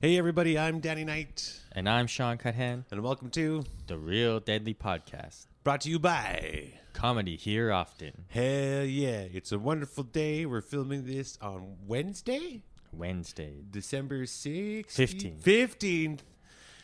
Hey everybody, I'm Danny Knight, And I'm Sean Cuthan, and welcome to the Real Deadly Podcast. Brought to you by Comedy here often. Hell yeah, it's a wonderful day. We're filming this on Wednesday, Wednesday. December 16th. 15th. 15th.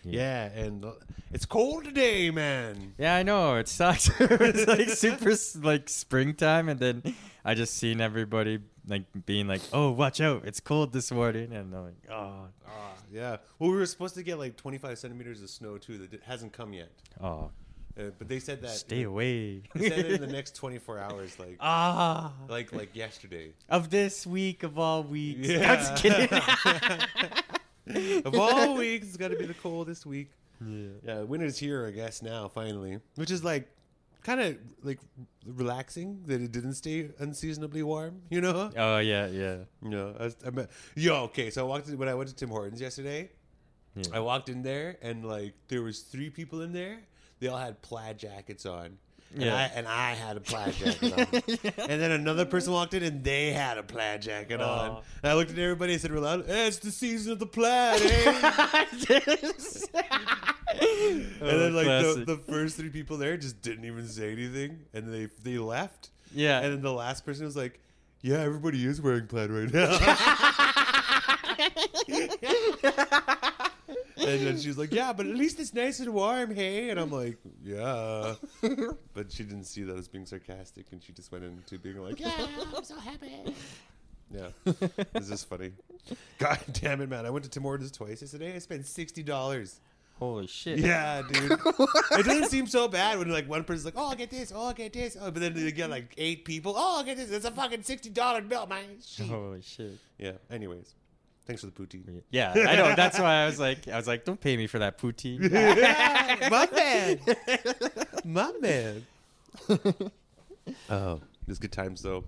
Yeah, and it's cold today, man. Yeah, I know. It sucks. it's like super like springtime and then I just seen everybody like being like, "Oh, watch out. It's cold this morning." And I'm like, "Oh, Ah, yeah. Well, we were supposed to get like 25 centimeters of snow too that hasn't come yet. oh, Uh, but they said that stay away." They said in the next 24 hours, like ah, like like yesterday. of this week of all weeks. Yeah. I'm just kidding. of all weeks, it's got to be the coldest week. yeah. Yeah, winter's here, I guess now finally, which is like kind of like relaxing that it didn't stay unseasonably warm. You know? Oh, yeah, yeah. No, I, was- I meant, yo, okay. So I walked in, when I went to Tim Hortons yesterday. Yeah. I walked in there and like there was three people in there. They all had plaid jackets on. And, Yeah. I, and I had a plaid jacket on. And then another person walked in and they had a plaid jacket on. Oh. And I looked at everybody and said real loud, eh, it's the season of the plaid, eh? and then like the, Oh, the first three people there just didn't even say anything and they they left. yeah. And then the last person was like, "Yeah, everybody is wearing plaid right now." and then she's like, "Yeah, but at least it's nice and warm, hey." And I'm like, "Yeah," but she didn't see that as being sarcastic, and she just went into being like, "Yeah, I'm so happy." Yeah, this is funny. God damn it, man! I went to Tim Hortons twice yesterday. I spent sixty dollars. Holy shit. Yeah, dude. it doesn't seem so bad when like one person's like, "Oh, I'll get this. Oh, I'll get this." Oh, but then you get like eight people. Oh, I'll get this. It's a fucking sixty dollar bill, man. Shit. Holy shit. Yeah. Anyways, thanks for the poutine. Yeah, I know. That's why I was like, I was like, don't pay me for that poutine. My man. My man. oh, it was good times though.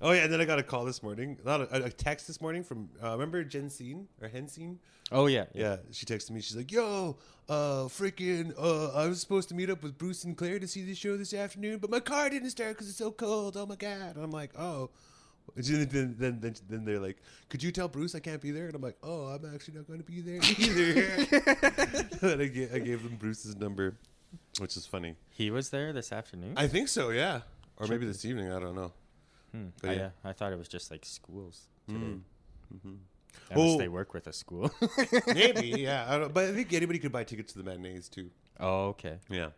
Oh yeah, and then I got a call this morning. Not a, a text this morning from uh, remember Jensine or Hensine? Oh yeah, Yeah, she texted me. She's like, "Yo, uh, freaking, uh, I was supposed to meet up with Bruce and Claire to see the show this afternoon, but my car didn't start because it's so cold. Oh my god!" And I'm like, "Oh." And then, then, then, then they're like, "Could you tell Bruce I can't be there?" And I'm like, "Oh, I'm actually not going to be there either." and I gave, I gave them Bruce's number, which is funny. He was there this afternoon. I think so, yeah, or maybe this evening. I don't know. Hmm. but I, yeah. I thought it was just like schools today. Mm. Mhm. Unless Oh. they work with a school. Maybe, yeah. I don't, but I think anybody could buy tickets to the matinees too. oh okay. Yeah.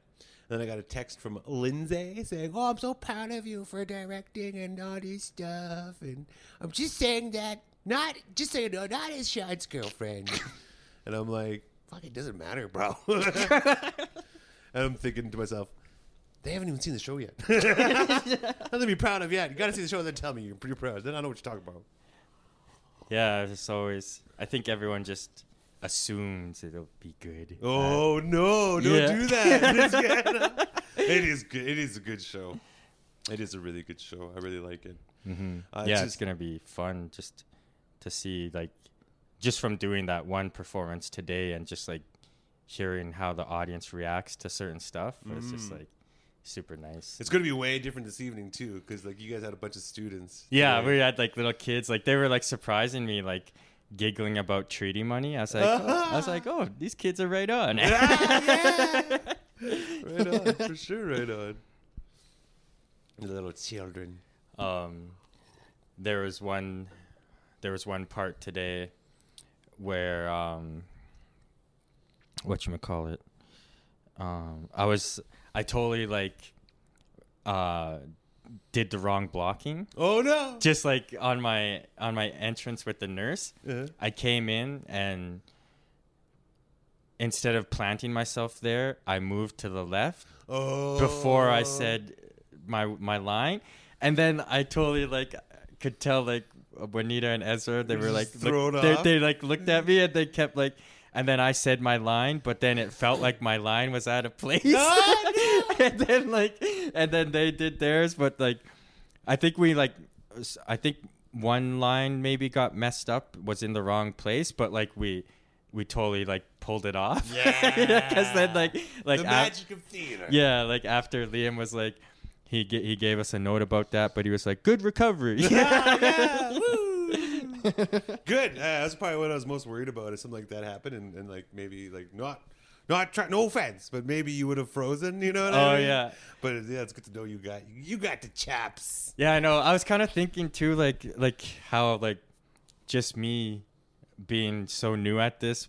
Then I got a text from Lindsay saying, "Oh, I'm so proud of you for directing and all this stuff." And I'm just saying that, not just saying, no, not as Sean's girlfriend. and I'm like, "Fuck, it doesn't matter, bro." and I'm thinking to myself, "They haven't even seen the show yet. Nothing to be proud of yet. You got to see the show and then tell me you're pretty proud. Then I know what you're talking about." Yeah, it's always. I think everyone just assumes it'll be good. Oh no! Don't Yeah. do that. It's it is good. It is a good show. It is a really good show. I really like it. hmm Uh, yeah, it's it's just- gonna be fun just to see like, just from doing that one performance today and just like hearing how the audience reacts to certain stuff. It's just Mm. like super nice. It's going to be way different this evening too, because like you guys had a bunch of students. Yeah, Right? we had like little kids, like they were like surprising me, like giggling about treaty money. I was like, oh, I was like, oh, these kids are right on. yeah. right on, for sure, right on. The little children. um, there was one, there was one part today where um, what you call it. Um, I was, I totally like, uh, did the wrong blocking. Oh no! Just like on my on my entrance with the nurse. Uh, I came in and instead of planting myself there, I moved to the left oh. before I said my my line, and then I totally like could tell like Juanita and Ezra they were like look, they, they like looked at me and they kept like. And then I said my line, but then it felt like my line was out of place. And then like, and then they did theirs, but like, I think we like, I think one line maybe got messed up, was in the wrong place, but like we, we totally like pulled it off. Yeah. Because then like, like the af- magic of theater. yeah, like after Liam was like, he ga- he gave us a note about that, but he was like, "Good recovery." yeah, yeah, woo. Good. Uh, that's probably what I was most worried about. If something like that happened, and, and like maybe like not, not try, no offense, but maybe you would have frozen. You know what I Oh yeah. But yeah, it's good to know you got you got the chaps. Yeah, I know. I was kind of thinking too, like like how like just me being so new at this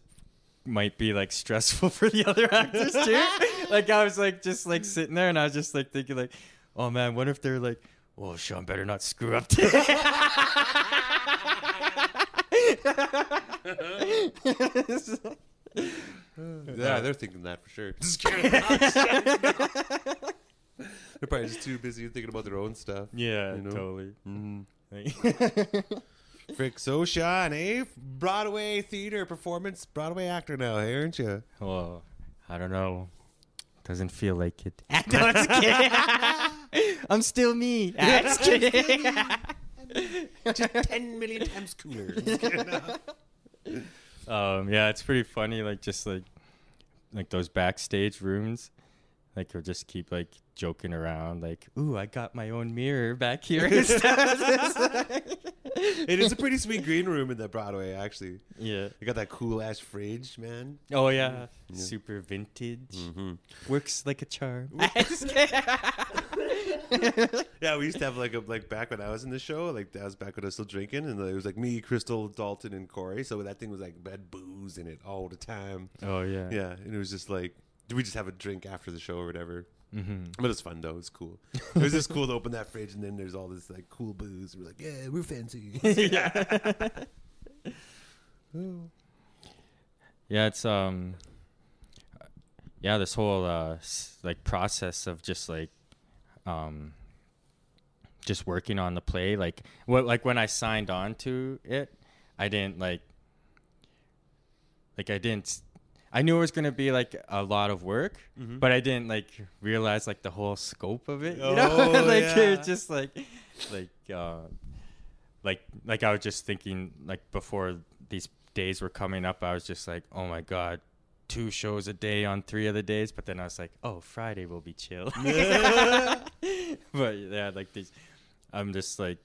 might be like stressful for the other actors too. like I was like just like sitting there, and I was just like thinking like, oh man, what if they're like, well, Sean better not screw up today. Yeah, they're thinking that for sure. Just kidding. they're probably just too busy thinking about their own stuff. yeah, You know? totally. Mm-hmm. Like- Frick, so Sean, eh? Broadway theater performance, Broadway actor now, hey, aren't you? well, I don't know. Doesn't feel like it. no, I'm just kidding. I'm still me. I'm just kidding. Just ten million times cooler. Um, yeah, it's pretty funny. Like just like like those backstage rooms, like you'll just keep like joking around. Like, ooh, I got my own mirror back here. it is a pretty sweet green room in the Broadway, actually. yeah. You got that cool ass fridge, man. Oh yeah. Yeah. Super vintage. Mm-hmm. Works like a charm. Yeah, we used to have like a like back when I was in the show, like that was back when I was still drinking, and it was like me, Crystal, Dalton, and Corey. So that thing was like bad booze in it all the time. oh yeah. Yeah, and it was just like do we just have a drink after the show or whatever. Mm-hmm. But it's fun though. It's cool. It was just cool to open that fridge and then there's all this like cool booze. We're like, yeah, we're fancy. yeah. yeah, it's um yeah, this whole uh like process of just like um just working on the play like what like when I signed on to it, I didn't like like I didn't I knew it was going to be like a lot of work, Mhm. but I didn't like realize like the whole scope of it, you Oh, know? like yeah. it was just like like uh like like I was just thinking like before these days were coming up, I was just like, oh my god, two shows a day on three of the days. But then I was like, oh, Friday will be chill. but yeah, like these, I'm just like,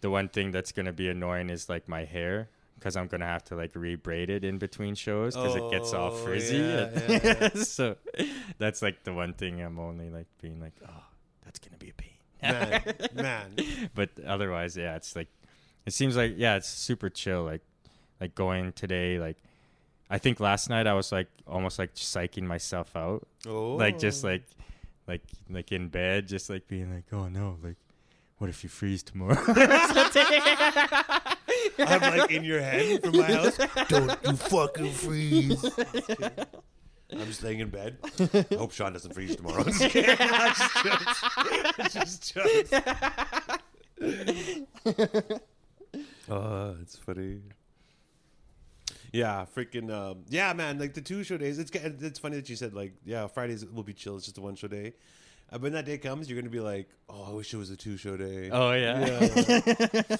the one thing that's gonna be annoying is like my hair. Because I'm gonna have to like re-braid it in between shows because it gets all Oh, frizzy. yeah, and- yeah, so that's like the one thing I'm only like being like, oh, that's gonna be a pain. man, man. but otherwise, yeah, it's like it seems like yeah, it's super chill. Like like going today, like I think last night I was like almost like psyching myself out, Oh, like just oh. like like like in bed, just like being like, oh no, like what if you freeze tomorrow? I'm like in your head from my house. Don't you fucking freeze. I'm just laying in bed. I hope Sean doesn't freeze tomorrow. Just kidding. Just jokes. Just jokes. Oh, it's funny. Yeah, freaking um, yeah, man. Like the two show days. It's it's funny that you said like yeah, Fridays will be chill. It's just a one show day. Uh, but when that day comes, you're gonna be like, oh, I wish it was a two show day. oh yeah.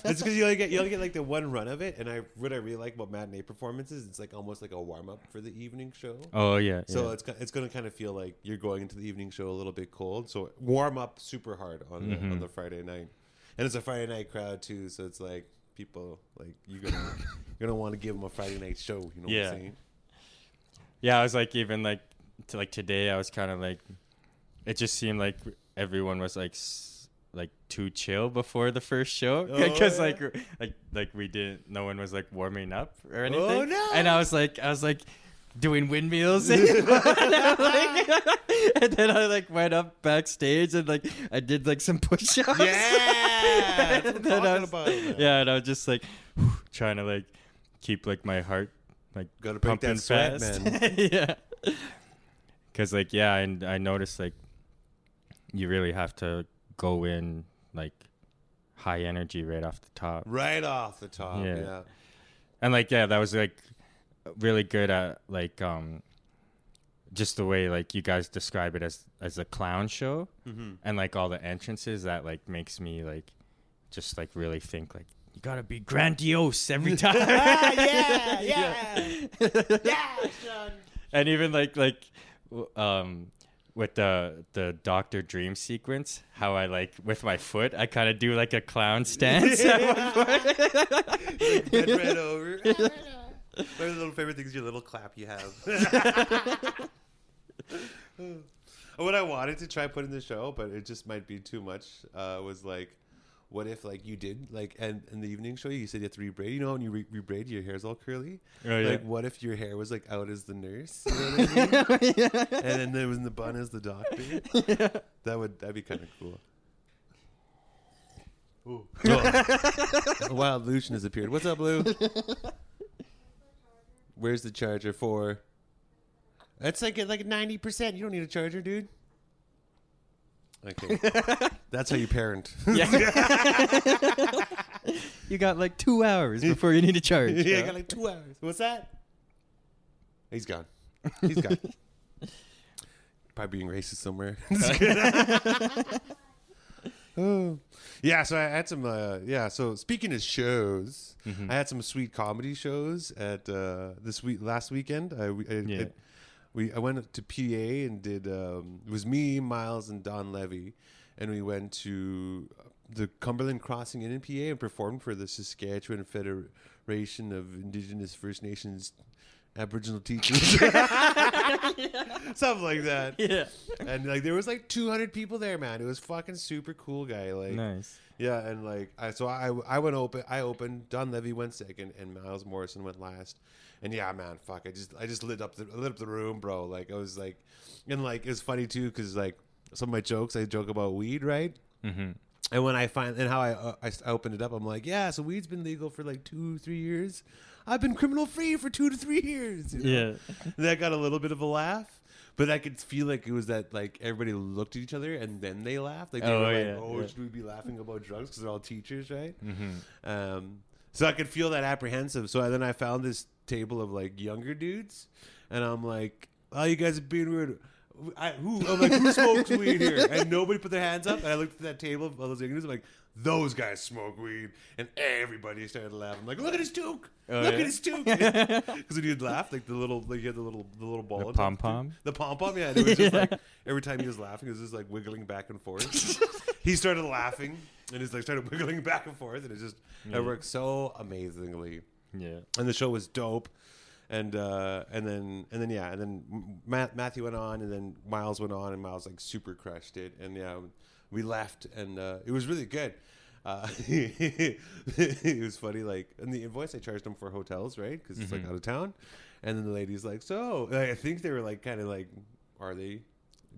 It's because you only get you only get like the one run of it, and I what I really like about matinee performances, it's like almost like a warm up for the evening show. oh yeah. So yeah. it's it's gonna kind of feel like you're going into the evening show a little bit cold. So warm up super hard on the, on the Friday night, and it's a Friday night crowd too. So it's like people like you're gonna you're gonna want to give them a Friday night show. You know Yeah. what I'm saying? yeah, I was like even like to like today, I was kind of like it just seemed like everyone was like s- like too chill before the first show Oh, because yeah. like like like we didn't no one was like warming up or oh, anything Oh, no. and i was like i was like doing windmills and, like, and then i like went up backstage and like i did like some push-ups Yeah, that's what I'm And I was- yeah and i was just like trying to like keep like my heart like Gotta break pumping that sweat, fast. man. yeah. Cause like yeah, and I noticed like you really have to go in like high energy right off the top. Right off the top. Yeah. Yeah. And like yeah, that was like really good at like um just the way like you guys describe it as as a clown show Mm-hmm. and like all the entrances that like makes me like just like really think like you gotta be grandiose every time. yeah, yeah. yeah, Sean. and even like like um with the the Doctor Dream sequence, how I like with my foot, I kind of do like a clown stance. at one point. Bend right over. The little favorite things, your little clap you have. what I wanted to try put in the show, but it just might be too much, uh, was like, what if like you did like and in the evening show you said you have to rebraid you know when you re- rebraid your hair's all curly Oh, yeah. like what if your hair was like out as the nurse you know what I mean? and then there was in the bun as the doctor that would that'd be kind of cool Ooh. Oh. a wild Lucian has appeared what's up Blue where's the charger for that's like at like 90% you don't need a charger dude okay that's how you parent Yeah. you got like two hours before you need to charge. yeah, I got like two hours. What's that? He's gone. He's gone. Probably being racist somewhere. Oh. Yeah, so I had some. Uh, yeah, so speaking of shows, Mhm. I had some sweet comedy shows at uh, this week last weekend. I, we- I, Yeah. I, we I went to PA and did. Um, it was me, Miles, and Don Levy, and we went to the Cumberland Crossing Inn in PA and performed for the Saskatchewan Federation of Indigenous First Nations Aboriginal Teachers, something like that. Yeah. And like there was like 200 people there, man. It was fucking super cool, guy. Like Nice. yeah, and like I so I I went open. I opened. Don Levy went second, and Miles Morrison went last. And yeah, man, fuck. I just I just lit up the lit up the room, bro. Like I was like, and like it was funny too because like some of my jokes I joke about weed, right? Mm-hmm. And when I find and how I, uh, I I opened it up, I'm like, yeah, so weed's been legal for like two three years. I've been criminal free for two to three years. you know? Yeah. That got a little bit of a laugh. But I could feel like it was that like everybody looked at each other and then they laughed. Like they Oh, were like, yeah, "Oh, yeah. should we be laughing about drugs?" Because they're all teachers, right? Mm-hmm. Um, so I could feel that apprehensive. So then I found this table of like younger dudes, and I'm like, "Oh, you guys are being weird." I, who I'm like, who smokes weed here? And nobody put their hands up. And I looked at that table of all those younger dudes. I'm like, those guys smoke weed, and everybody started laughing. Like, look at his toque. Oh, look yeah? at his toque. Because when he'd laugh, like the little, like he had the little, the little ball. The of pom-pom? The pom pom, yeah. And it was just like every time he was laughing, it was just like wiggling back and forth. he started laughing and he's like started wiggling back and forth, and it just Yeah. it worked so amazingly. Yeah. And the show was dope. And uh, and then and then yeah, and then Matt, Matthew went on, and then Miles went on, and Miles like super crushed it, and yeah, we left, and uh, it was really good. Uh, it was funny, like in the invoice I charged them for hotels, right? Because it's like Mhm. out of town, and then the lady's like, "So I think they were like kind of like, are they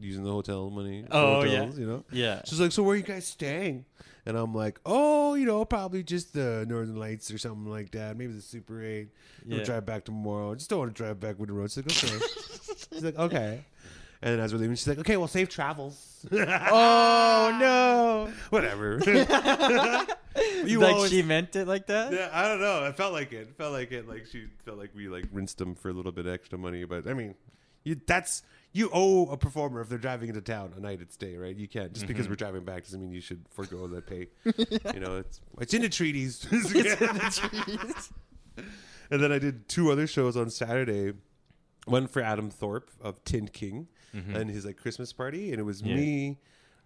using the hotel money? Oh, yeah. you know." Yeah. She's like, "So where are you guys staying?" And I'm like, "Oh, you know, probably just the Northern Lights or something like that. Maybe the Super Eight. We'll drive back tomorrow. Just don't want to drive back with the road." She's like, "Okay." she's like, "Okay." And then as we're leaving, she's like, "Okay, well, safe travels." Oh no! Whatever. you like always- she meant it like that? yeah, I don't know. It felt like it. it. Felt like it. Like she felt like we like rinsed them for a little bit extra money. But I mean, you that's you owe a performer if they're driving into town a night at stay, right? You can't just because Mhm. we're driving back doesn't mean you should forego that pay. you know, it's it's in the treaties. and then I did two other shows on Saturday. One for Adam Thorpe of Tin King Mhm. and his like Christmas party, and it was Yeah. me,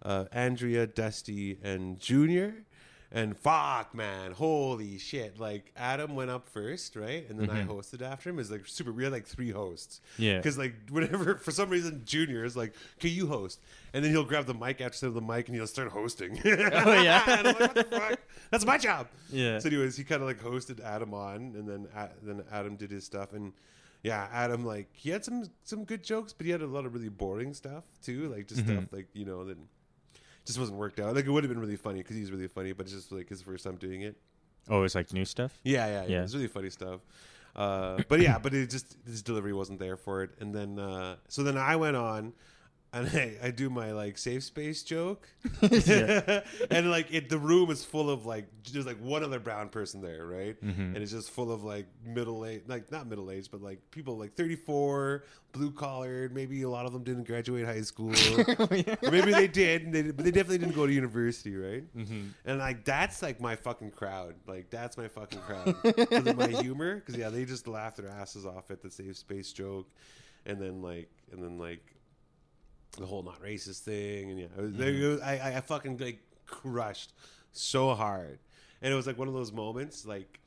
uh, Andrea, Dusty, and Junior. And fuck, man, holy shit! Like Adam went up first, right, and then I Mhm. hosted after him. It was like super. We had like three hosts Yeah. because like whenever for some reason Junior is like, "Can you host?" and then he'll grab the mic after the mic and he'll start hosting. Oh, yeah? and I'm like, what the fuck? That's my job. Yeah. So, anyways, he kind of like hosted Adam on, and then A- then Adam did his stuff, and yeah, Adam like he had some some good jokes, but he had a lot of really boring stuff too, like just Mhm. stuff like you know that just wasn't worked out. Like it would have been really funny because he's really funny, but it's just like his first time doing it. Oh, it's like new stuff. Yeah, yeah, yeah. Yeah. It's really funny stuff. Uh, but yeah, but it just his delivery wasn't there for it, and then uh, so then I went on. And I, I do my like safe space joke, and like it, the room is full of like there's like one other brown person there, right? Mhm. And it's just full of like middle age, like not middle age, but like people like 34, blue collared. Maybe a lot of them didn't graduate high school, or maybe they did, and they, but they definitely didn't go to university, right? Mhm. And like that's like my fucking crowd. Like that's my fucking crowd. Because of my humor. Because yeah, they just laugh their asses off at the safe space joke, and then like and then like the whole not racist thing, and yeah, mm-hmm. it was, was- I, I fucking like crushed so hard, and it was like one of those moments like.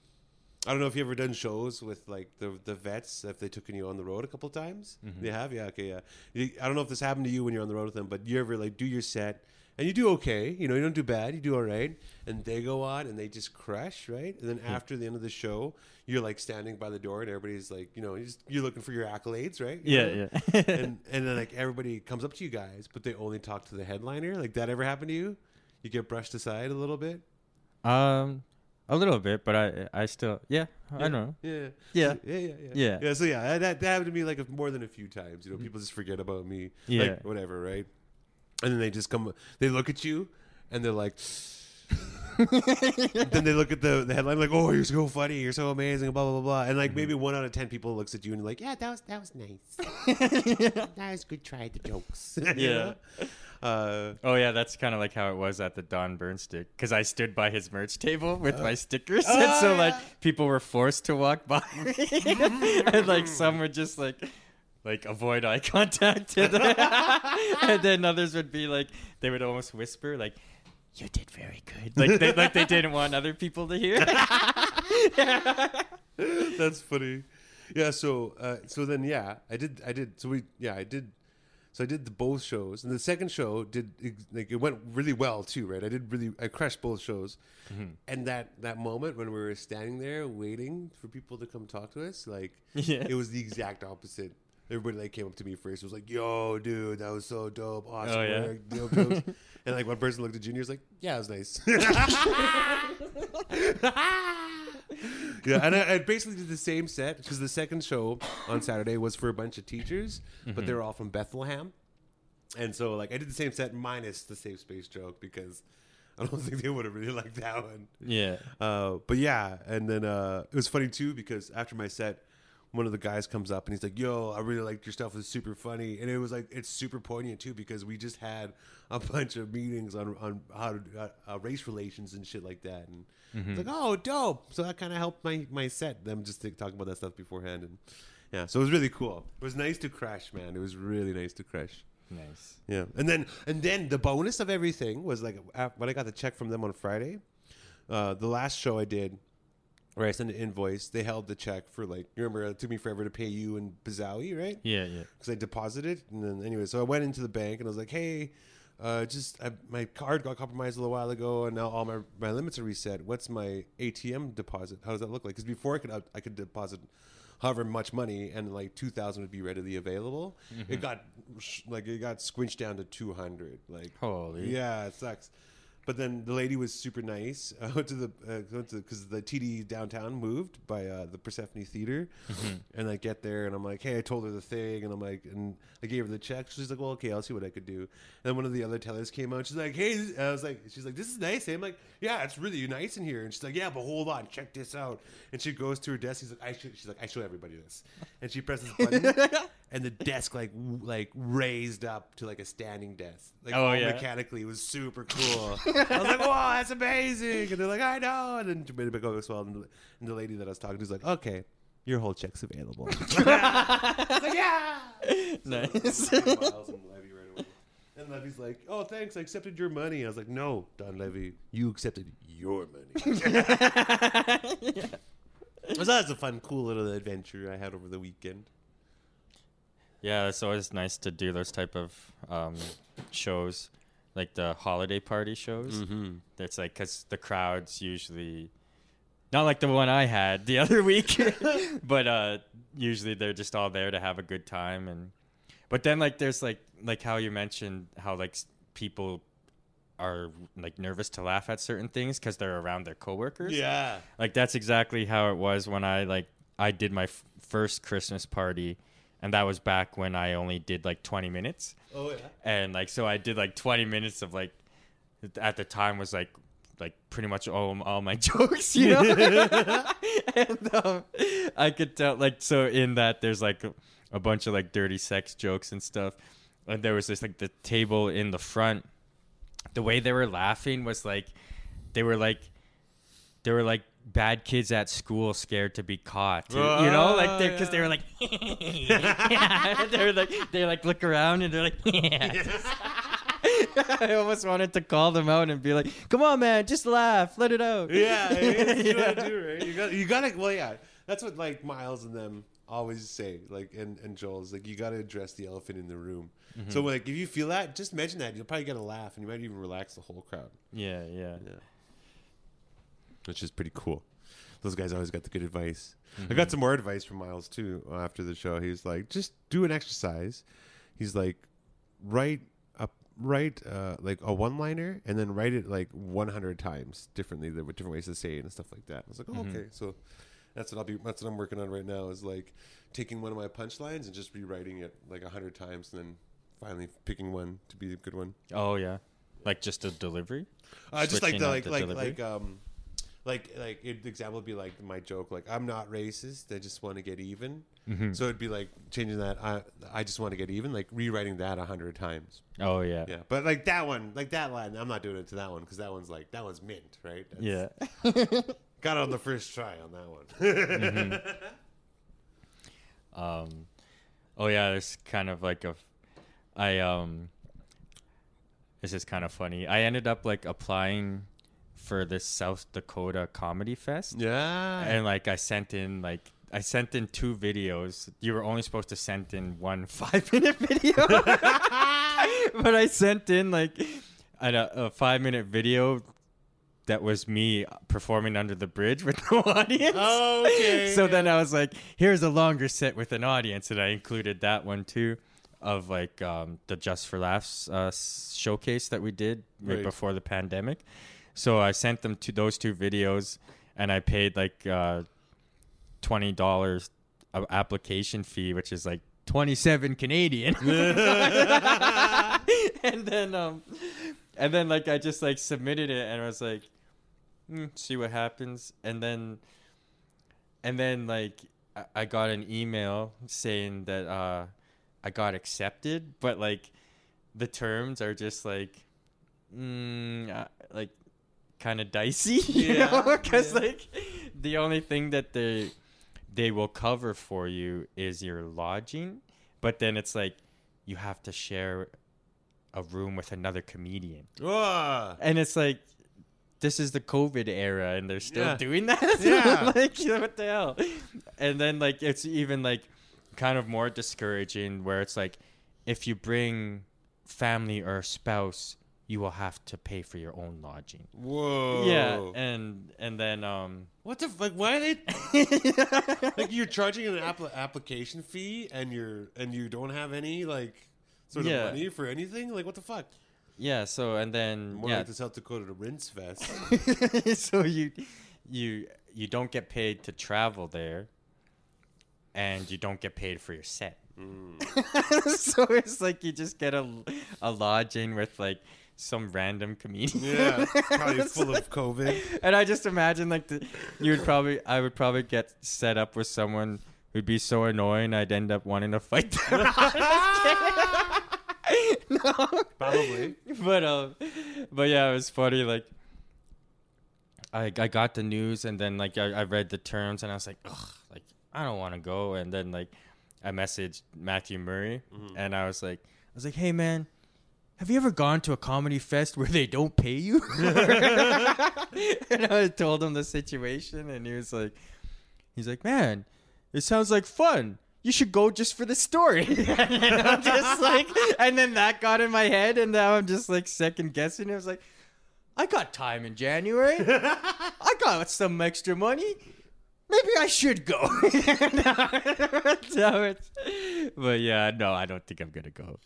I don't know if you ever done shows with like the the vets if they took you on the road a couple times. Mm-hmm. They have, yeah, okay, yeah. I don't know if this happened to you when you're on the road with them, but you ever like do your set and you do okay, you know, you don't do bad, you do all right, and they go on and they just crush, right? And then after the end of the show, you're like standing by the door and everybody's like, you know, you're, just, you're looking for your accolades, right? You Yeah, know? yeah. and and then like everybody comes up to you guys, but they only talk to the headliner. Like that ever happened to you? You get brushed aside a little bit. um, a little bit, but I I still yeah I know. Yeah. Yeah. Yeah. Yeah. Yeah. Yeah. Yeah. So yeah, that, that happened to me like more than a few times. You know, people just forget about me. Yeah. Like, whatever, right? And then they just come. They look at you, and they're like. then they look at the, the headline like, "Oh, you're so funny, you're so amazing," blah blah blah blah, and like maybe one out of ten people looks at you and like, "Yeah, that was that was nice. that was good. Try the jokes." Yeah. Uh, Oh yeah, that's kind of like how it was at the Don Burnstick because I stood by his merch table with my stickers, and oh, so like people were forced to walk by, and like some were just like like avoid eye contact, and then, and then others would be like they would almost whisper like. You did very good. Like they, like they didn't want other people to hear. That's funny. Yeah. So uh, so then yeah, I did I did so we yeah I did so I did the both shows and the second show did like it went really well too right I did really I crushed both shows and that that moment when we were standing there waiting for people to come talk to us like Yeah. it was the exact opposite. Everybody like came up to me first. Was like, "Yo, dude, that was so dope, awesome Oh, yeah? work, dope jokes." and like one person looked at Junior's like, "Yeah, it was nice." yeah, and I, I basically did the same set because the second show on Saturday was for a bunch of teachers, but they were all from Bethlehem, and so like I did the same set minus the safe space joke because I don't think they would have really liked that one. yeah. Uh, but yeah, and then uh, it was funny too because after my set, one of the guys comes up and he's like, "Yo, I really liked your stuff. It's super funny." And it was like it's super poignant too because we just had a bunch of meetings on on how to uh, uh, race relations and shit like that. And it's like, "Oh, dope!" So that kind of helped my my set. Them just like, talking about that stuff beforehand and. Yeah, so it was really cool. It was nice to crash, man. It was really nice to crash. Nice. Yeah, and then and then the bonus of everything was like when I got the check from them on Friday. Uh, the last show I did, where I sent an invoice, they held the check for like you remember it took me forever to pay you in Bazawi, right? Yeah, yeah. Because I deposited, and then anyway, so I went into the bank and I was like, hey. Uh, just I, my card got compromised a little while ago, and now all my, my limits are reset. What's my ATM deposit? How does that look like? Because before I could I could deposit however much money, and like two thousand would be readily available. It got like it got squinched down to two hundred. Like Holy. yeah, it sucks. But then the lady was super nice. I went to the uh, because the TD downtown moved by uh, the Persephone Theater, and I get there and I'm like, hey, I told her the thing, and I'm like, and I gave her the check. She's like, well, okay, I'll see what I could do. And then one of the other tellers came out. She's like, hey, and I was like, she's like, this is nice. eh?" I'm like, yeah, it's really nice in here. And she's like, yeah, but hold on, check this out. And she goes to her desk. She's like, I should. She's like, I show everybody this. And she presses the button, and the desk like w- like raised up to like a standing desk. Like Oh, all yeah. mechanically, it was super cool. I was like, wow, that's amazing. And they're like, I know. And then she made it back over as well. And the, and the lady that I was talking to was like, okay, your whole check's available. I was like, yeah. Nice. Miles and Levy right away. And Levy's like, oh, thanks, I accepted your money. I was like, no, Don Levy, you accepted your money. So that was a fun, cool little adventure I had over the weekend. Yeah, it's always nice to do those type of um, shows, like the holiday party shows. Mm-hmm. It's like because the crowds usually, not like the one I had the other week, but uh, usually they're just all there to have a good time. And but then like there's like like how you mentioned how like people are like nervous to laugh at certain things because they're around their coworkers. Yeah. Like that's exactly how it was when I like I did my f- first Christmas party, and that was back when I only did like 20 minutes, Oh, yeah. and like so I did like 20 minutes of like at the time was like like pretty much all all my jokes, you know. and um, I could tell like so in that there's like a, a bunch of like dirty sex jokes and stuff, and there was this like the table in the front. The way they were laughing was like they were like they were like bad kids at school scared to be caught. you know, like because they were like, yeah. they were like they like look around and they're like, yeah. I almost wanted to call them out and be like, "Come on, man, just laugh, let it out." Yeah, that's you Yeah. gotta do, right? You got you gotta well yeah. That's what like Miles and them always say, like and, and Joel's like you gotta address the elephant in the room. Mm-hmm. So like if you feel that, just mention that. You'll probably get a laugh and you might even relax the whole crowd. yeah, yeah. Yeah. Which is pretty cool. Those guys always got the good advice. I Mm-hmm. got some more advice from Miles too after the show. He's like, just do an exercise. He's like, write a write uh, like a one liner and then write it like 100 times differently, there with different ways to say it and stuff like that. I was like, oh, Mhm. okay, so that's what I'll be. That's what I'm working on right now. Is like taking one of my punchlines and just rewriting it like a hundred times, and then finally picking one to be a good one. Oh yeah, like just a delivery. Uh, just like the like the like delivery? like um like like it, the example would be like my joke like I'm not racist I just want to get even Mhm. so it'd be like changing that I I just want to get even like rewriting that a hundred times Oh yeah, yeah but like that one like that line I'm not doing it to that one because that one's like that one's mint right That's- yeah. got it on the first try on that one Mm-hmm. Um, oh yeah, there's kind of like a, I um, this is kind of funny. I ended up like applying for this South Dakota Comedy Fest, yeah and like I sent in like I sent in two videos. You were only supposed to send in one five minute video, but I sent in like a, a five minute video that was me performing under the bridge with no audience. okay so then I was like, here's a longer set with an audience, and I included that one too, of like um, the Just for Laughs uh, showcase that we did right, Right. before the pandemic. So I sent them to those two videos, and I paid like uh, twenty dollars application fee, which is like twenty seven Canadian. and then um, and then like I just like submitted it, and I was like, hmm, see what happens, and then and then like I- I got an email saying that uh I got accepted, but like the terms are just like mm, uh, like kind of dicey, you Yeah, know, because yeah. like the only thing that they they will cover for you is your lodging, but then it's like you have to share a room with another comedian, and it's like this is the COVID era, and they're still Yeah. doing that. Yeah. like what the hell? And then like it's even like kind of more discouraging, where it's like if you bring family or spouse, you will have to pay for your own lodging. whoa Yeah, and and then um. what the f- like why are they like you're charging an app- application fee and you're and you don't have any like sort of Yeah. money for anything like what the fuck Yeah, so and then more yeah, like the south dakota rinse fest so you you you don't get paid to travel there and you don't get paid for your set. so it's like you just get a a lodging with like some random comedian. yeah probably full of covid And I just imagine like the, you would probably I would probably get set up with someone who'd be so annoying I'd end up wanting to fight them. no. Probably. But um but yeah, it was funny like I I got the news and then like I, I read the terms and I was like, ugh, like I don't want to go and then like I messaged Matthew Murray and I was like I was like, "Hey man, have you ever gone to a comedy fest where they don't pay you?" and I told him the situation, and he was like, "He's like, man, it sounds like fun. You should go just for the story." and I'm just like, and then that got in my head, and now I'm just like second guessing. I was like, I got time in January. I got some extra money. Maybe I should go. But yeah, no, I don't think I'm gonna go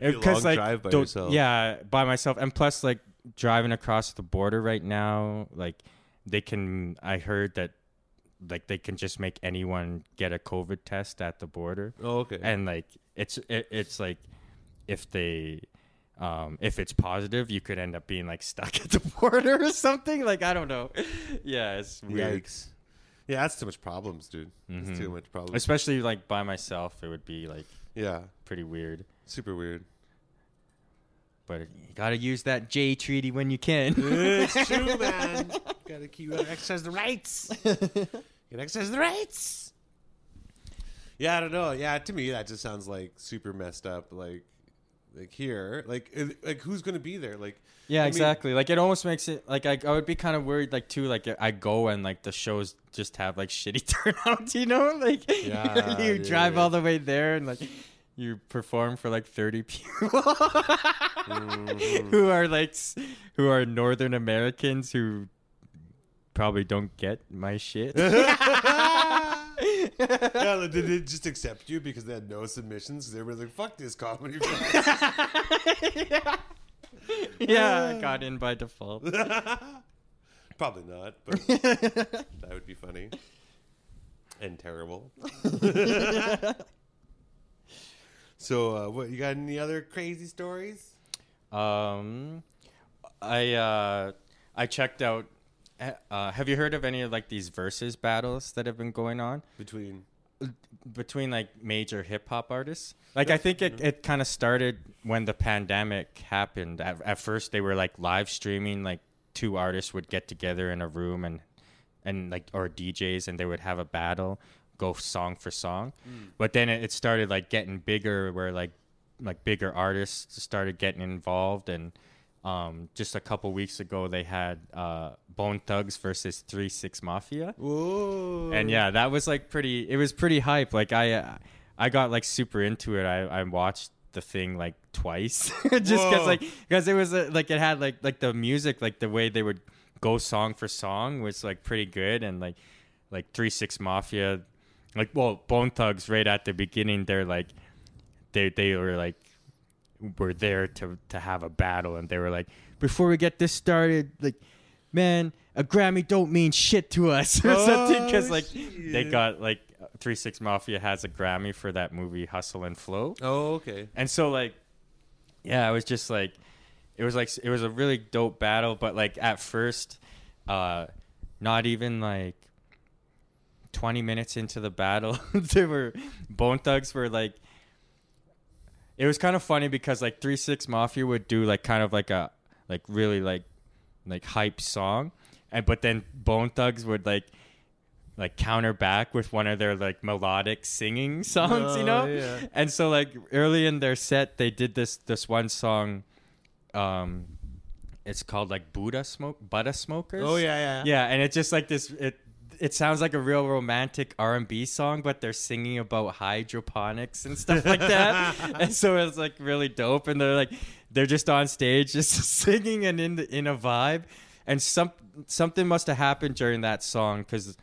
It'd be like drive by yourself. yeah by myself and plus like driving across the border right now like they can i heard that like they can just make anyone get a covid test at the border Oh, okay. and like it's it, it's like if they um if it's positive you could end up being like stuck at the border or something like i don't know yeah it's weird Yikes. Yeah, that's too much problems, dude. That's Mhm. too much problems. especially like by myself it would be like yeah, pretty weird super weird. but you gotta use that Jay Treaty when you can it's true, man. Gotta keep exercise the rights. You Gotta exercise the rights. Yeah, I don't know. Yeah, to me that just sounds like super messed up. Like, like here, like, like who's gonna be there? Like, Yeah, I mean- exactly. like it almost makes it like I, I would be kind of worried like too like I go and like the shows just have like shitty turnouts, you know? Like Yeah, you drive dude. all the way there and like you perform for like 30 people Mm-hmm. who are like who are northern Americans who probably don't get my shit. yeah, like, did they just accept you because they had no submissions? Because everybody's like, "Fuck this comedy." yeah, I got in by default. Probably not, but that would be funny and terrible. So, uh, what you got? Any other crazy stories? Um, I uh, I checked out. Uh, have you heard of any of like these versus battles that have been going on Between between like major hip hop artists? Like I think it, it kind of started when the pandemic happened. At, at first, they were like live streaming. Like two artists would get together in a room and and like or DJs and they would have a battle, go song for song. But then it, it started like getting bigger, where like like bigger artists started getting involved and. Um, just a couple weeks ago, they had uh, Bone Thugs versus Three Six Mafia, whoa, and yeah, that was like pretty. It was pretty hype. Like I, uh, I got like super into it. I, I watched the thing like twice, just because like because it was uh, like it had like like the music, like the way they would go song for song was like pretty good, and like like Three Six Mafia, like well Bone Thugs right at the beginning, they're like they they were like were there to to have a battle and they were like before we get this started like man a grammy don't mean shit to us. Or something because Oh, like they got like 3-6 mafia has a grammy for that movie hustle and flow. Oh, okay. and so like yeah it was just like it was like it was a really dope battle but like at first uh not even like 20 minutes into the battle they were bone thugs were like it was kind of funny because like 3-6 mafia would do like kind of like a like really like like hype song and but then bone thugs would like like counter back with one of their like melodic singing songs you Oh, know yeah. and so like early in their set they did this this one song um it's called like buddha smoke buddha smokers Oh yeah, yeah. yeah and it's just like this it it sounds like a real romantic R&B song, but they're singing about hydroponics and stuff like that. and so it's like really dope. And they're like, they're just on stage, just singing and in the, in a vibe. And some something must have happened during that song, because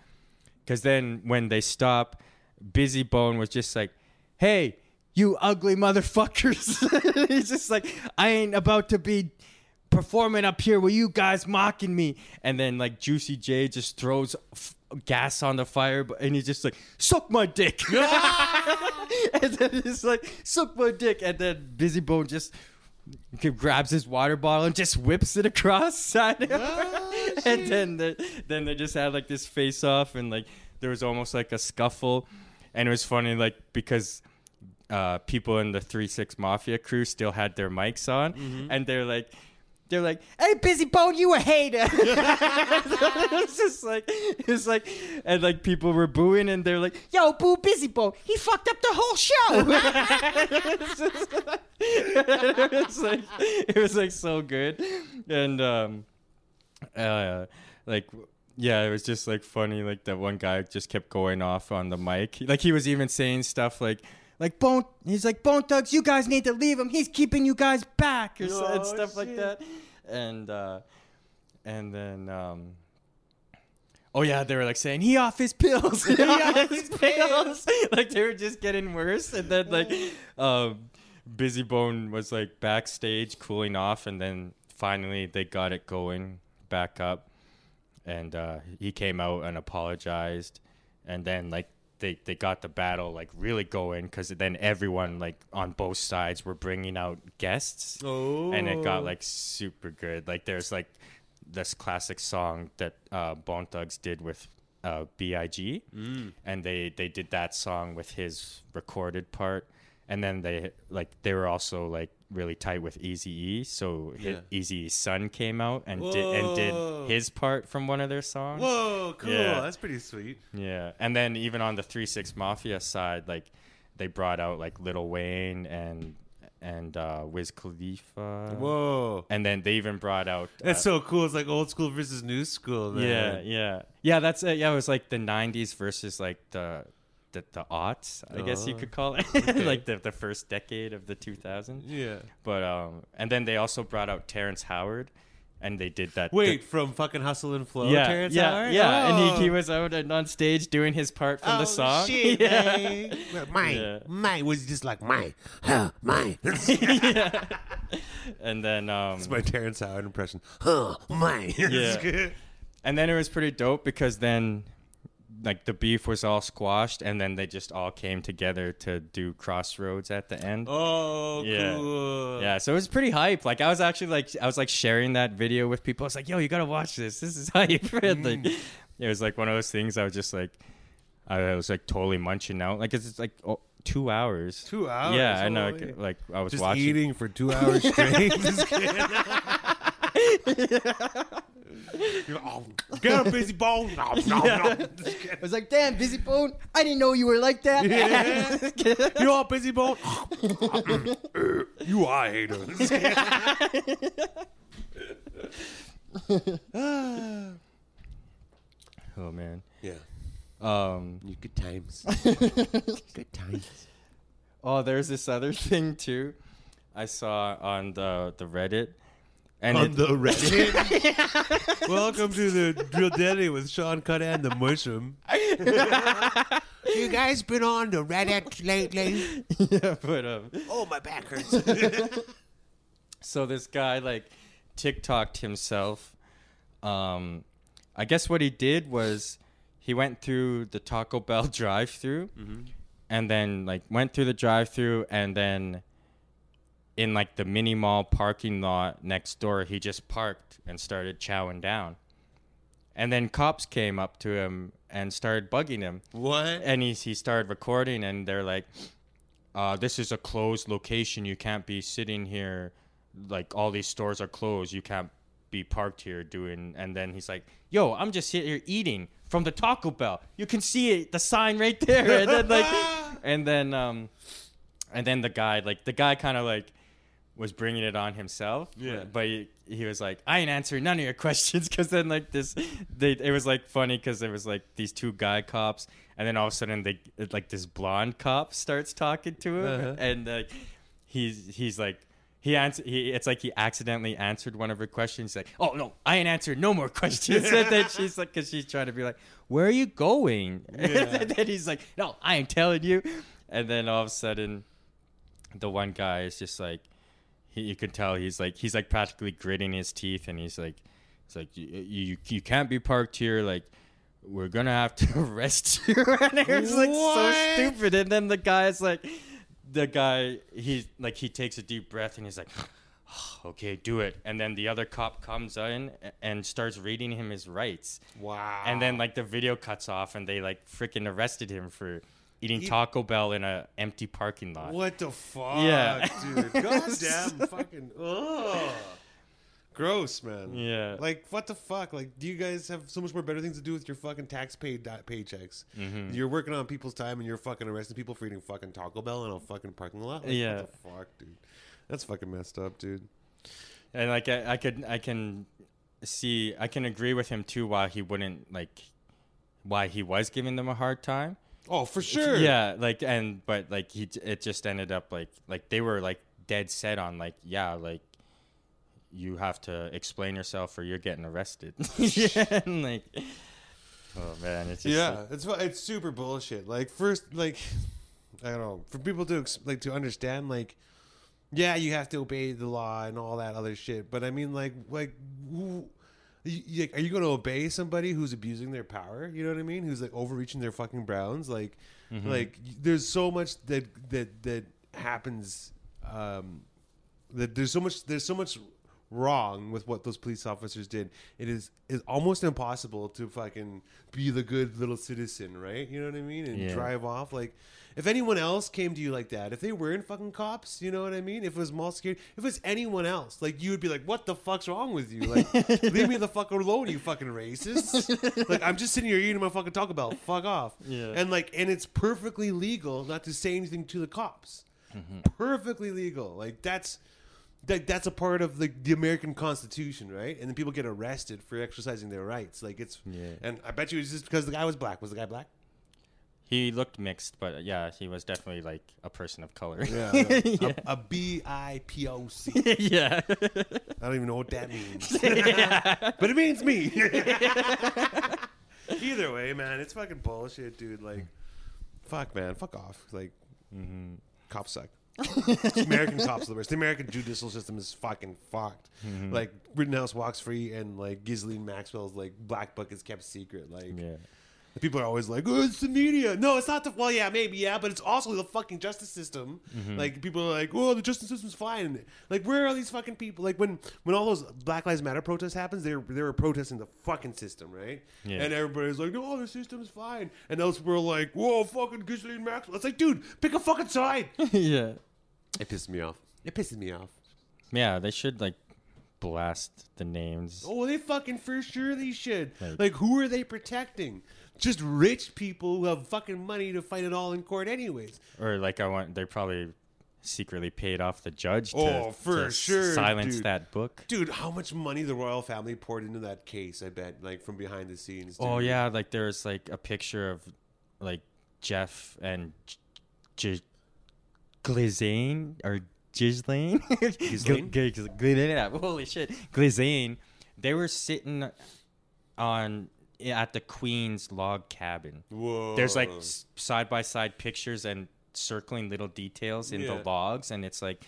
because then when they stop, Bizzy Bone was just like, "Hey, you ugly motherfuckers!" He's just like, "I ain't about to be." performing up here with you guys mocking me and then like juicy j just throws f- gas on the fire but- and he's just like suck my dick. And then he's like suck my dick. And then bizzy bone just grabs his water bottle and just whips it across side of her. Oh, and then the, then they just had like this face off and like there was almost like a scuffle. And it was funny like because uh, people in the three six mafia crew still had their mics on, and they're like, they're like, "Hey, Bizzy Bone, you a hater." it's just like it's like, and like people were booing, and they're like, "Yo, boo Bizzy Bone, he fucked up the whole show." it's, it was like it was like so good, and um, uh, like yeah, it was just like funny. Like that one guy just kept going off on the mic. Like he was even saying stuff like, like Bone. He's like Bone Thugs. You guys need to leave him. He's keeping you guys back, or so, and Oh, stuff like that. And uh, and then um. Oh yeah, they were like saying he off his pills. he off his pills. like they were just getting worse, and then like, um, Bizzy Bone was like backstage cooling off, and then finally they got it going back up, and uh, he came out and apologized, and then like they they got the battle like really going because then everyone like on both sides were bringing out guests Oh. and it got like super good. Like there's like this classic song that uh, Bone Thugs did with uh, Big, Mm. and they they did that song with his recorded part, and then they like they were also like really tight with Easy E, so Yeah. Eazy's son came out and did and did his part from one of their songs. Whoa, cool. Yeah. That's pretty sweet. Yeah, and then even on the Three Six Mafia side, like they brought out like Lil Wayne and and uh, Wiz Khalifa. Whoa. And then they even brought out. That's uh, so cool. It's like old school versus new school, man. Yeah, yeah, yeah. That's it. Yeah, it was like the '90s versus like the the, the aughts, I guess you Oh. could call it, like the the first decade of the 2000s. Yeah. But um, and then they also brought out Terrence Howard, and they did that. Wait, from fucking Hustle and Flow, yeah, Terrence yeah, Howard? yeah, and he, he Oh. was out and on stage doing his part from oh, the song. Shit, yeah. man. Mine, Yeah. mine was just like my huh, mine. yeah. And then um, That's my Terrence Howard impression. Huh, my. Yeah. And then it was pretty dope because then like the beef was all squashed and then they just all came together to do crossroads at the end Oh, Yeah. cool. yeah so it was pretty hype like i was actually like i was like sharing that video with people i was like yo you gotta watch this this is hype And, like Mm. it was like one of those things i was just like i was like totally munching out like it's like oh, two hours Two hours. yeah i know like, like i was Just watching eating for two hours straight. Just kidding. You're like, oh, get up, bizzy bone. No, no, no. I was like, damn, Bizzy Bone, I didn't know you were like that. Yeah. You all bizzy bone? you are a hater. Just kidding. Ah. oh, man. yeah. Um, good times. good times. oh, there's this other thing, too. I saw on the, the Reddit. And On it, the Reddit. Welcome to the Drill Daddy with Sean Cut and the Mushroom. you guys been on the Reddit lately? yeah, but um, Oh, my back hurts. so this guy like TikToked himself. Um, I guess what he did was he went through the Taco Bell drive-through, and then like went through the drive-through, and then in like the mini mall parking lot next door, he just parked and started chowing down. And then cops came up to him and started bugging him. What? and he, he started recording and they're like uh, this is a closed location. You can't be sitting here. Like all these stores are closed. You can't be parked here doing and then he's like yo i'm just here eating from the taco bell. You can see it the sign right there. And then like and then um and then the guy like the guy kind of like was bringing it on himself Yeah. but he, he was like i ain't answering none of your questions. Because then like this they it was like funny because there was like these two guy cops and then all of a sudden they like this blonde cop starts talking to him Uh-huh. and like he's he's like he answered he it's like he accidentally answered one of her questions he's like oh no i ain't answered no more questions. And then she's like because she's trying to be like where are you going? And then he's like no i ain't telling you. And then all of a sudden the one guy is just like he, you can tell he's like he's like practically gritting his teeth and he's like it's like you, you you can't be parked here like we're gonna have to arrest you. And it was like so stupid. And then the guy's like the guy he like he takes a deep breath and he's like okay do it. And then the other cop comes in and starts reading him his rights. Wow. and then like the video cuts off and they like freaking arrested him for eating taco bell in a empty parking lot What the fuck? Yeah. dude. Goddamn fucking. Ugh. Gross, man. Yeah. Like, what the fuck? Like, do you guys have so much more better things to do with your fucking tax paid di- paychecks? Mm-hmm. You're working on people's time and you're fucking arresting people for eating fucking Taco Bell in a fucking parking lot? Like, Yeah. What the fuck, dude? That's fucking messed up, dude. And like I, I could I can see I can agree with him too why he wouldn't like why he was giving them a hard time. Oh, for sure. Yeah, like and but like he it just ended up like like they were like dead set on like yeah, like you have to explain yourself or you're getting arrested. yeah, and like oh man, it's just Yeah, it's it's super bullshit. Like first, like I don't know, for people to like to understand, like yeah, you have to obey the law and all that other shit. But I mean, like like. Who, you, are you going to obey somebody who's abusing their power? You know what I mean? Who's like overreaching their fucking bounds? Like, like there's so much that that that happens. Um, that there's so much there's so much wrong with what those police officers did. It is is almost impossible to fucking be the good little citizen, right? You know what I mean? And Yeah. drive off like. If anyone else came to you like that, if they weren't fucking cops, you know what I mean? If it was mall security, if it was anyone else, like you would be like, "What the fuck's wrong with you? Like, leave me the fuck alone, you fucking racist!" like, I'm just sitting here eating my fucking Taco Bell. Fuck off. Yeah. And like, and it's perfectly legal not to say anything to the cops. Mm-hmm. Perfectly legal. Like that's that that's a part of the the American Constitution, right? And then people get arrested for exercising their rights. Like it's Yeah. and I bet you it's just because the guy was black. Was the guy black? He looked mixed, but yeah, he was definitely like a person of color. Yeah. yeah. A, a B I P O C. yeah. I don't even know what that means. but it means me. Either way, man, it's fucking bullshit, dude. Like, fuck, man, fuck off. Like, hmm cops suck. American cops are the worst. The American judicial system is fucking fucked. Mm-hmm. Like Rittenhouse walks free, and like Ghislaine Maxwell's like black book is kept secret. Like Yeah. people are always like, "Oh, it's the media." No, it's not the. Well, yeah, maybe, yeah, but it's also the fucking justice system. Mm-hmm. Like people are like, "Oh, the justice system's fine." Like, where are these fucking people? Like when when all those Black Lives Matter protests happens, they were they were protesting the fucking system, right? Yeah. And everybody's like, "No, the system's fine," and those were like, "Whoa, fucking Ghislaine Maxwell." It's like, dude, pick a fucking side. yeah. It pisses me off. It pisses me off. Yeah, they should like blast the names. Oh, they fucking for sure they should. Like- Like, who are they protecting? Just rich people who have fucking money to fight it all in court, anyways. Or like I want they probably secretly paid off the judge to, Oh, for to sure, silence dude. that book. Dude, how much money the royal family poured into that case? I bet, like from behind the scenes. Oh, dude. Oh yeah, like there's like a picture of like Jeff and J- J- Glazane or. Ghislaine? G- G- Ghislaine. Holy shit, Glazane. They were sitting on at the Queen's log cabin. Whoa. There's like side by side pictures and circling little details in Yeah. the logs, and it's like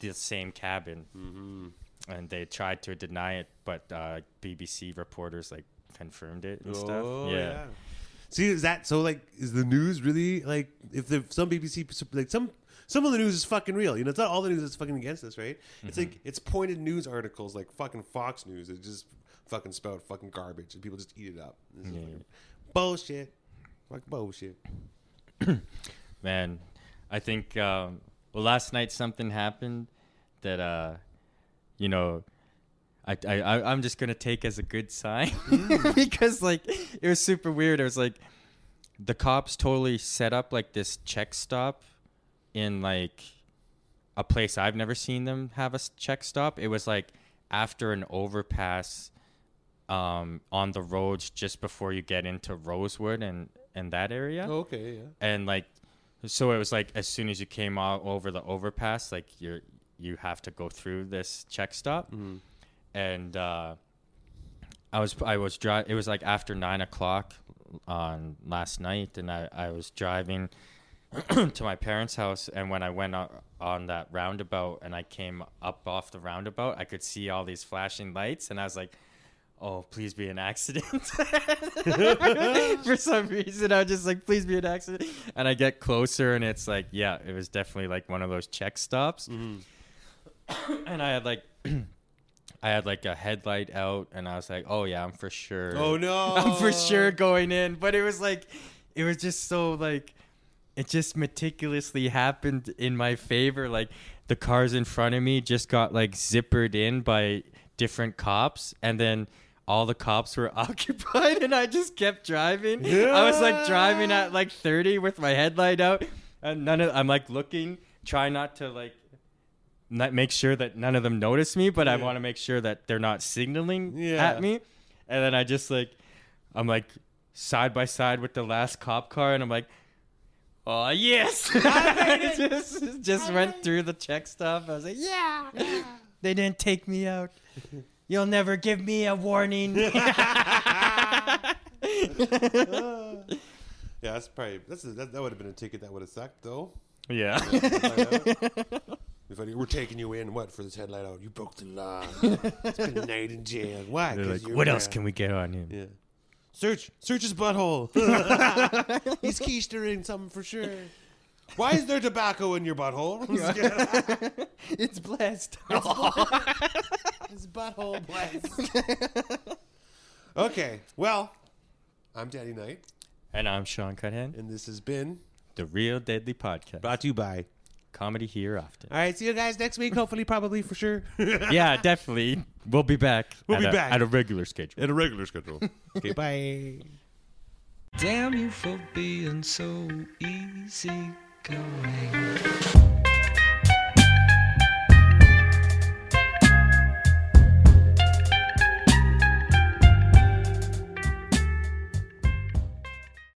the same cabin. Mhm. And they tried to deny it, but uh, BBC reporters like confirmed it and Oh, stuff. yeah. See, is that so? Like, is the news really like? If the some BBC like some some of the news is fucking real. You know, it's not all the news that's fucking against us, right? It's like it's pointed news articles like fucking Fox News. It just fucking spout fucking garbage, and people just eat it up. Is Yeah. fucking bullshit. Fuck bullshit. Man, I think um, well last night something happened that uh, you know. I, I, I- I'm just gonna take as a good sign because like it was super weird. It was like the cops totally set up like this check stop in like a place I've never seen them have a check stop. It was like after an overpass um, on the roads just before you get into Rosewood and and that area Okay, yeah. and like so it was like as soon as you came out over the overpass like you're you have to go through this check stop Mhm. and uh i was i was driving it was like after nine o'clock on last night and i i was driving to my parents house and when i went on, that roundabout and i came up off the roundabout i could see all these flashing lights and i was like oh please be an accident. For some reason i was just like please be an accident. And i get closer and it's like yeah it was definitely like one of those check stops. Mhm. and i had like i had like a headlight out and i was like oh yeah i'm for sure. Oh no! i'm for sure going in. But it was like it was just so like it just meticulously happened in my favor like the cars in front of me just got like zippered in by different cops and then all the cops were occupied and i just kept driving. I was like driving at like 30 with my headlight out and none of i'm like looking try not to like not make sure that none of them notice me but i want to make sure that they're not signaling Yeah. at me. And then i just like i'm like side by side with the last cop car and i'm like oh yes just, just went through the check stuff i was like yeah they didn't take me out you'll never give me a warning Yeah, that's probably that's a, that, that would have been a ticket that would have sucked though. yeah If we're taking you in, what for this headlight out? You broke the law. Spend a night in jail. Why? Like, you're what else can we get on him Yeah. Search, search his butthole. He's keistering something for sure. Why is there tobacco in your butthole? it's blessed His butthole blessed. okay, well, I'm Daddy Knight, And I'm Sean Cuthan, and this has been the Real Deadly Podcast. brought to you by. Comedy here often. All right, see you guys next week. Hopefully, probably for sure. yeah, definitely. We'll be back. We'll at be a- back. at a regular schedule. At a regular schedule. okay, bye. Damn you for being so easy going.